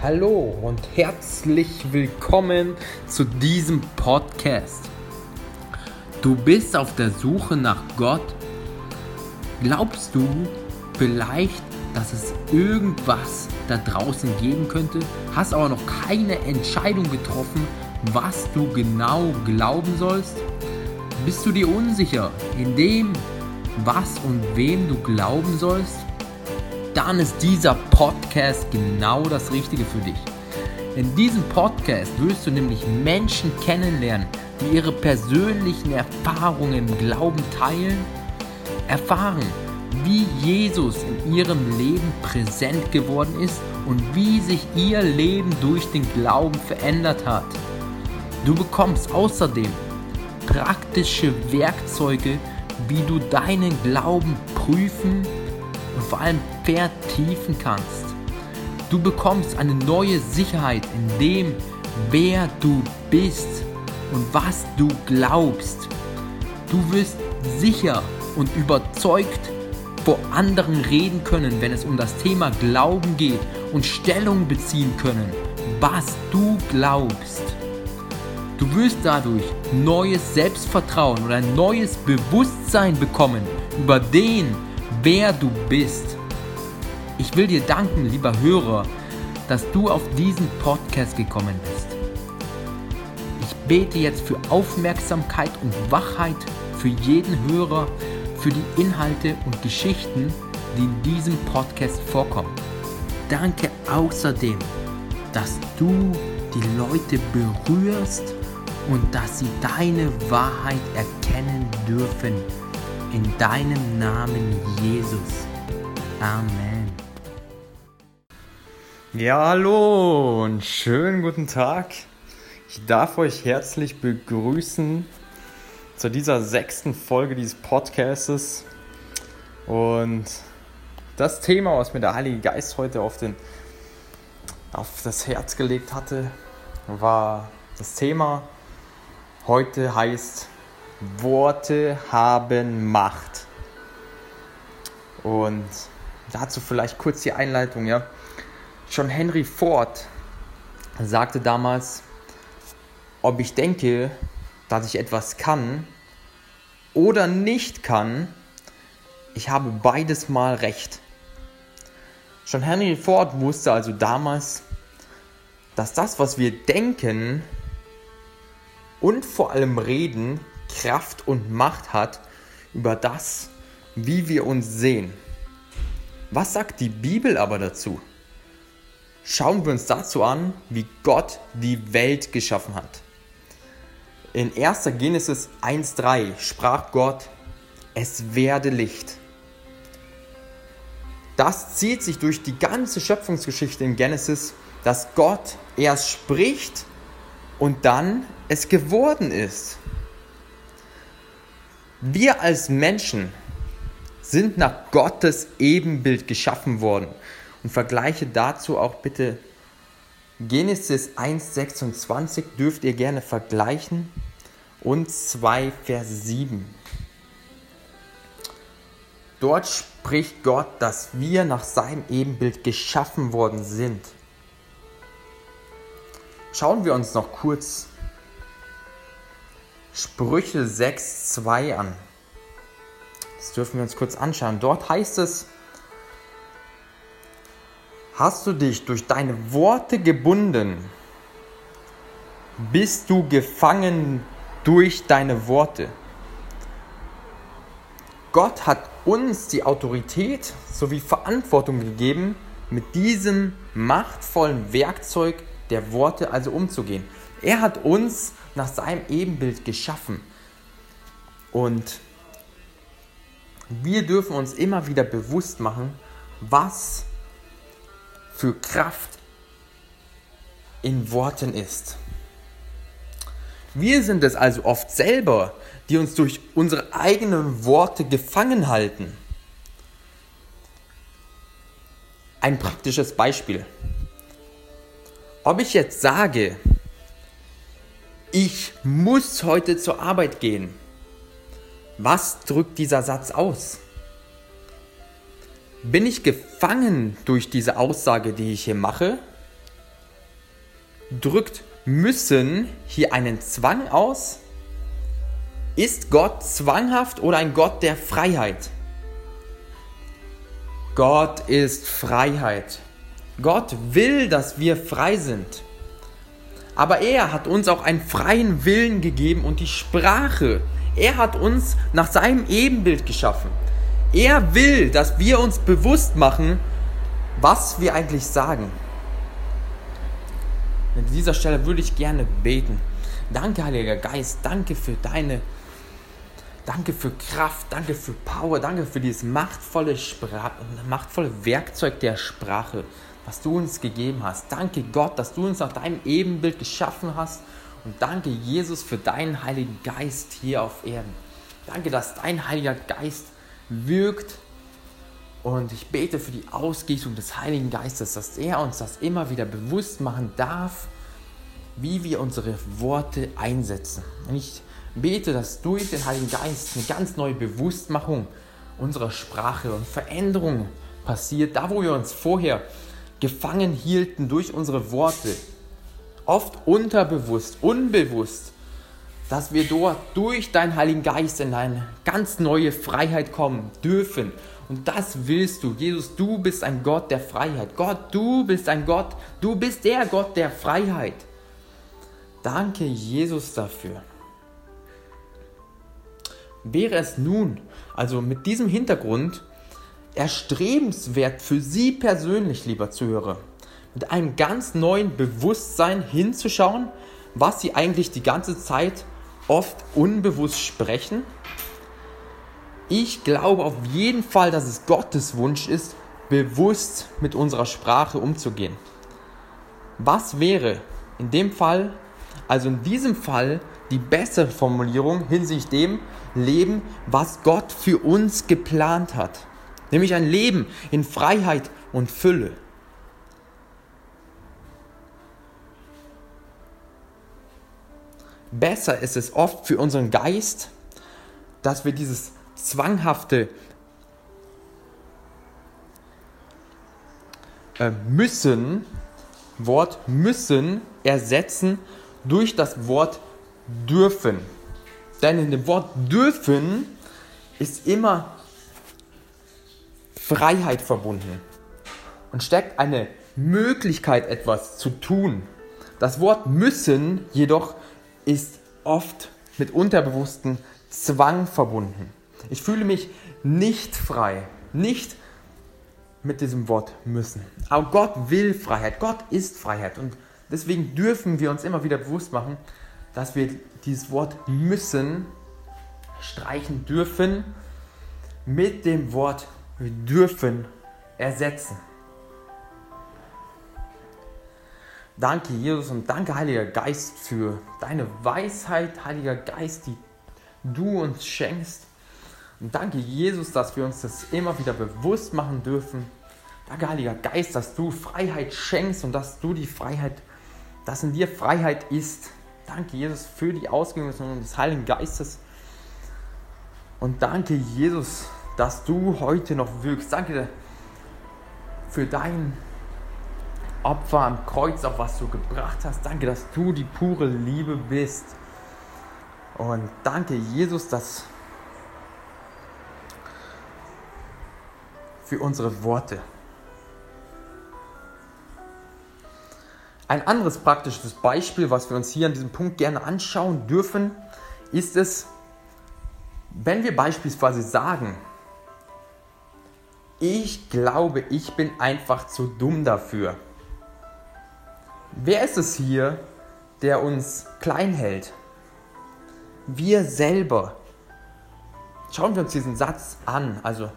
Hallo und herzlich willkommen zu diesem Podcast. Du bist auf der Suche nach Gott. Glaubst du vielleicht, dass es irgendwas da draußen geben könnte, hast aber noch keine Entscheidung getroffen, was du genau glauben sollst? Bist du dir unsicher in dem, was und wem du glauben sollst? Dann ist dieser Podcast genau das Richtige für dich. In diesem Podcast wirst du nämlich Menschen kennenlernen, die ihre persönlichen Erfahrungen im Glauben teilen, erfahren, wie Jesus in ihrem Leben präsent geworden ist und wie sich ihr Leben durch den Glauben verändert hat. Du bekommst außerdem praktische Werkzeuge, wie du deinen Glauben prüfen und vor allem vertiefen kannst. Du bekommst eine neue Sicherheit in dem, wer du bist und was du glaubst. Du wirst sicher und überzeugt vor anderen reden können, wenn es um das Thema Glauben geht und Stellung beziehen können, was du glaubst. Du wirst dadurch neues Selbstvertrauen und ein neues Bewusstsein bekommen über den, wer du bist. Ich will dir danken, lieber Hörer, dass du auf diesen Podcast gekommen bist. Ich bete jetzt für Aufmerksamkeit und Wachheit für jeden Hörer, für die Inhalte und Geschichten, die in diesem Podcast vorkommen. Danke außerdem, dass du die Leute berührst und dass sie deine Wahrheit erkennen dürfen in deinem Namen Jesus. Amen. Ja, hallo und schönen guten Tag. Ich darf euch herzlich begrüßen zu dieser sechsten Folge dieses Podcasts. Und das Thema, was mir der Heilige Geist heute auf, den, auf das Herz gelegt hatte, war das Thema heute heißt Worte haben Macht. Und dazu vielleicht kurz die Einleitung, ja. Schon Henry Ford sagte damals, ob ich denke, dass ich etwas kann oder nicht kann, ich habe beides mal recht. Schon Henry Ford wusste also damals, dass das, was wir denken und vor allem reden, Kraft und Macht hat über das, wie wir uns sehen. Was sagt die Bibel aber dazu? Schauen wir uns dazu an, wie Gott die Welt geschaffen hat. In 1. Genesis 1.3 sprach Gott, es werde Licht. Das zieht sich durch die ganze Schöpfungsgeschichte in Genesis, dass Gott erst spricht und dann es geworden ist. Wir als Menschen sind nach Gottes Ebenbild geschaffen worden. Und vergleiche dazu auch bitte Genesis 1,26 dürft ihr gerne vergleichen und 2 Vers 7. Dort spricht Gott, dass wir nach seinem Ebenbild geschaffen worden sind. Schauen wir uns noch kurz Sprüche 6.2 an. Das dürfen wir uns kurz anschauen. Dort heißt es, hast du dich durch deine Worte gebunden, bist du gefangen durch deine Worte. Gott hat uns die Autorität sowie Verantwortung gegeben, mit diesem machtvollen Werkzeug der Worte also umzugehen. Er hat uns nach seinem Ebenbild geschaffen. Und wir dürfen uns immer wieder bewusst machen, was für Kraft in Worten ist. Wir sind es also oft selber, die uns durch unsere eigenen Worte gefangen halten. Ein praktisches Beispiel. Ob ich jetzt sage, ich muss heute zur Arbeit gehen. Was drückt dieser Satz aus? Bin ich gefangen durch diese Aussage, die ich hier mache? drückt müssen hier einen Zwang aus? Ist Gott zwanghaft oder ein Gott der Freiheit? Gott ist Freiheit. Gott will, dass wir frei sind. Aber er hat uns auch einen freien Willen gegeben und die Sprache. Er hat uns nach seinem Ebenbild geschaffen. Er will, dass wir uns bewusst machen, was wir eigentlich sagen. An dieser Stelle würde ich gerne beten. Danke, Heiliger Geist, danke für deine, danke für Kraft, danke für Power, danke für dieses machtvolle, Spra machtvolle Werkzeug der Sprache, was du uns gegeben hast. Danke Gott, dass du uns nach deinem Ebenbild geschaffen hast. Und danke Jesus für deinen Heiligen Geist hier auf Erden. Danke, dass dein Heiliger Geist wirkt. Und ich bete für die Ausgießung des Heiligen Geistes, dass er uns das immer wieder bewusst machen darf, wie wir unsere Worte einsetzen. Und ich bete, dass durch den Heiligen Geist eine ganz neue Bewusstmachung unserer Sprache und Veränderung passiert. Da, wo wir uns vorher gefangen hielten durch unsere Worte, oft unterbewusst, unbewusst, dass wir dort durch deinen Heiligen Geist in eine ganz neue Freiheit kommen dürfen. Und das willst du. Jesus, du bist ein Gott der Freiheit. Gott, du bist ein Gott. Du bist der Gott der Freiheit. Danke, Jesus, dafür. Wäre es nun, also mit diesem Hintergrund, erstrebenswert für Sie persönlich, lieber Zuhörer, mit einem ganz neuen Bewusstsein hinzuschauen, was Sie eigentlich die ganze Zeit oft unbewusst sprechen? Ich glaube auf jeden Fall, dass es Gottes Wunsch ist, bewusst mit unserer Sprache umzugehen. Was wäre in dem Fall, also in diesem Fall, die bessere Formulierung hinsichtlich dem Leben, was Gott für uns geplant hat? Nämlich ein Leben in Freiheit und Fülle. Besser ist es oft für unseren Geist, dass wir dieses zwanghafte äh, müssen, Wort müssen ersetzen durch das Wort dürfen. Denn in dem Wort dürfen ist immer Freiheit verbunden und steckt eine Möglichkeit, etwas zu tun. Das Wort müssen jedoch ist oft mit unterbewussten Zwang verbunden. Ich fühle mich nicht frei, nicht mit diesem Wort müssen. Aber Gott will Freiheit, Gott ist Freiheit und deswegen dürfen wir uns immer wieder bewusst machen, dass wir dieses Wort müssen streichen dürfen mit dem Wort dürfen ersetzen. Danke, Jesus, und danke, Heiliger Geist, für deine Weisheit, Heiliger Geist, die du uns schenkst. Und danke, Jesus, dass wir uns das immer wieder bewusst machen dürfen. Danke, Heiliger Geist, dass du Freiheit schenkst und dass du die Freiheit, dass in dir Freiheit ist. Danke, Jesus, für die Ausgänge des Heiligen Geistes. Und danke, Jesus, dass du heute noch wirkst. Danke für dein Opfer am Kreuz, auf was du gebracht hast. Danke, dass du die pure Liebe bist. Und danke, Jesus, dass für unsere Worte. Ein anderes praktisches Beispiel, was wir uns hier an diesem Punkt gerne anschauen dürfen, ist es, wenn wir beispielsweise sagen, ich glaube, ich bin einfach zu dumm dafür. Wer ist es hier, der uns klein hält? Wir selber. Schauen wir uns diesen Satz an. Also,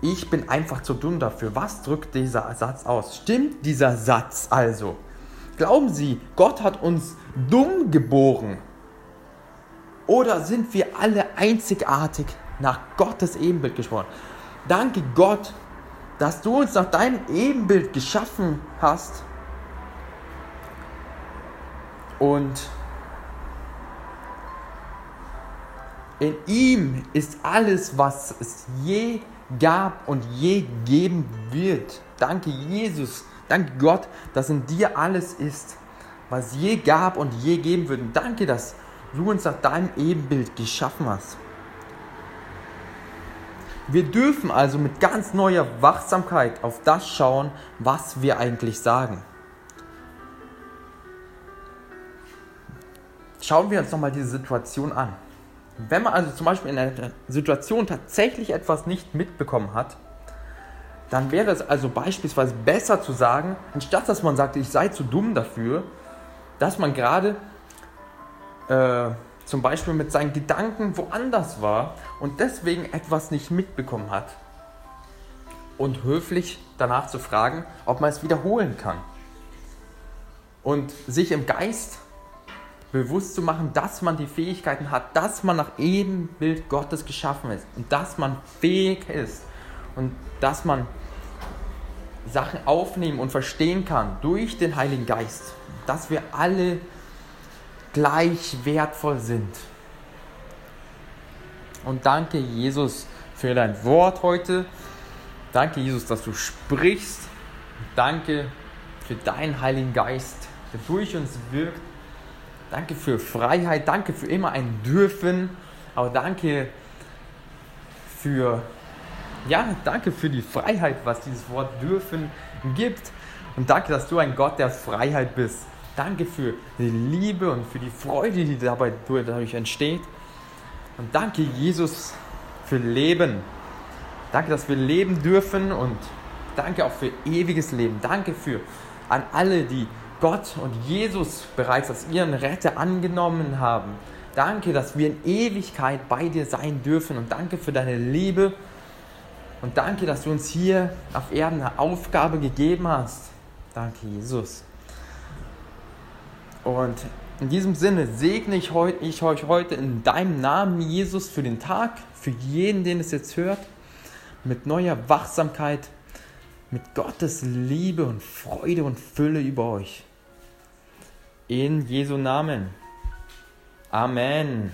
ich bin einfach zu dumm dafür. Was drückt dieser Satz aus? Stimmt dieser Satz also? Glauben Sie, Gott hat uns dumm geboren? Oder sind wir alle einzigartig nach Gottes Ebenbild gesprochen? Danke Gott, dass du uns nach deinem Ebenbild geschaffen hast und in ihm ist alles, was es je gab und je geben wird. Danke Jesus, Danke Gott, dass in dir alles ist, was je gab und je geben wird. Und danke, dass du uns nach deinem Ebenbild geschaffen hast. Wir dürfen also mit ganz neuer Wachsamkeit auf das schauen, was wir eigentlich sagen. Schauen wir uns nochmal diese Situation an. Wenn man also zum Beispiel in einer Situation tatsächlich etwas nicht mitbekommen hat, dann wäre es also beispielsweise besser zu sagen, anstatt dass man sagt, ich sei zu dumm dafür, dass man gerade äh, zum Beispiel mit seinen Gedanken woanders war und deswegen etwas nicht mitbekommen hat. Und höflich danach zu fragen, ob man es wiederholen kann. Und sich im Geist bewusst zu machen, dass man die Fähigkeiten hat, dass man nach Ebenbild Gottes geschaffen ist und dass man fähig ist und dass man Sachen aufnehmen und verstehen kann durch den Heiligen Geist. Dass wir alle gleich wertvoll sind. Und danke, Jesus, für dein Wort heute. Danke, Jesus, dass du sprichst. Danke für deinen Heiligen Geist, der durch uns wirkt. Danke für Freiheit. Danke für immer ein Dürfen. Aber danke für, ja, danke für die Freiheit, was dieses Wort dürfen gibt. Und danke, dass du ein Gott der Freiheit bist. Danke für die Liebe und für die Freude, die dabei dadurch entsteht. Und danke, Jesus, für Leben. Danke, dass wir leben dürfen und danke auch für ewiges Leben. Danke für an alle, die Gott und Jesus bereits als ihren Retter angenommen haben. Danke, dass wir in Ewigkeit bei dir sein dürfen und danke für deine Liebe und danke, dass du uns hier auf Erden eine Aufgabe gegeben hast. Danke, Jesus. Und in diesem Sinne segne ich, heut, ich euch heute in deinem Namen, Jesus, für den Tag, für jeden, den es jetzt hört, mit neuer Wachsamkeit, mit Gottes Liebe und Freude und Fülle über euch. In Jesu Namen. Amen.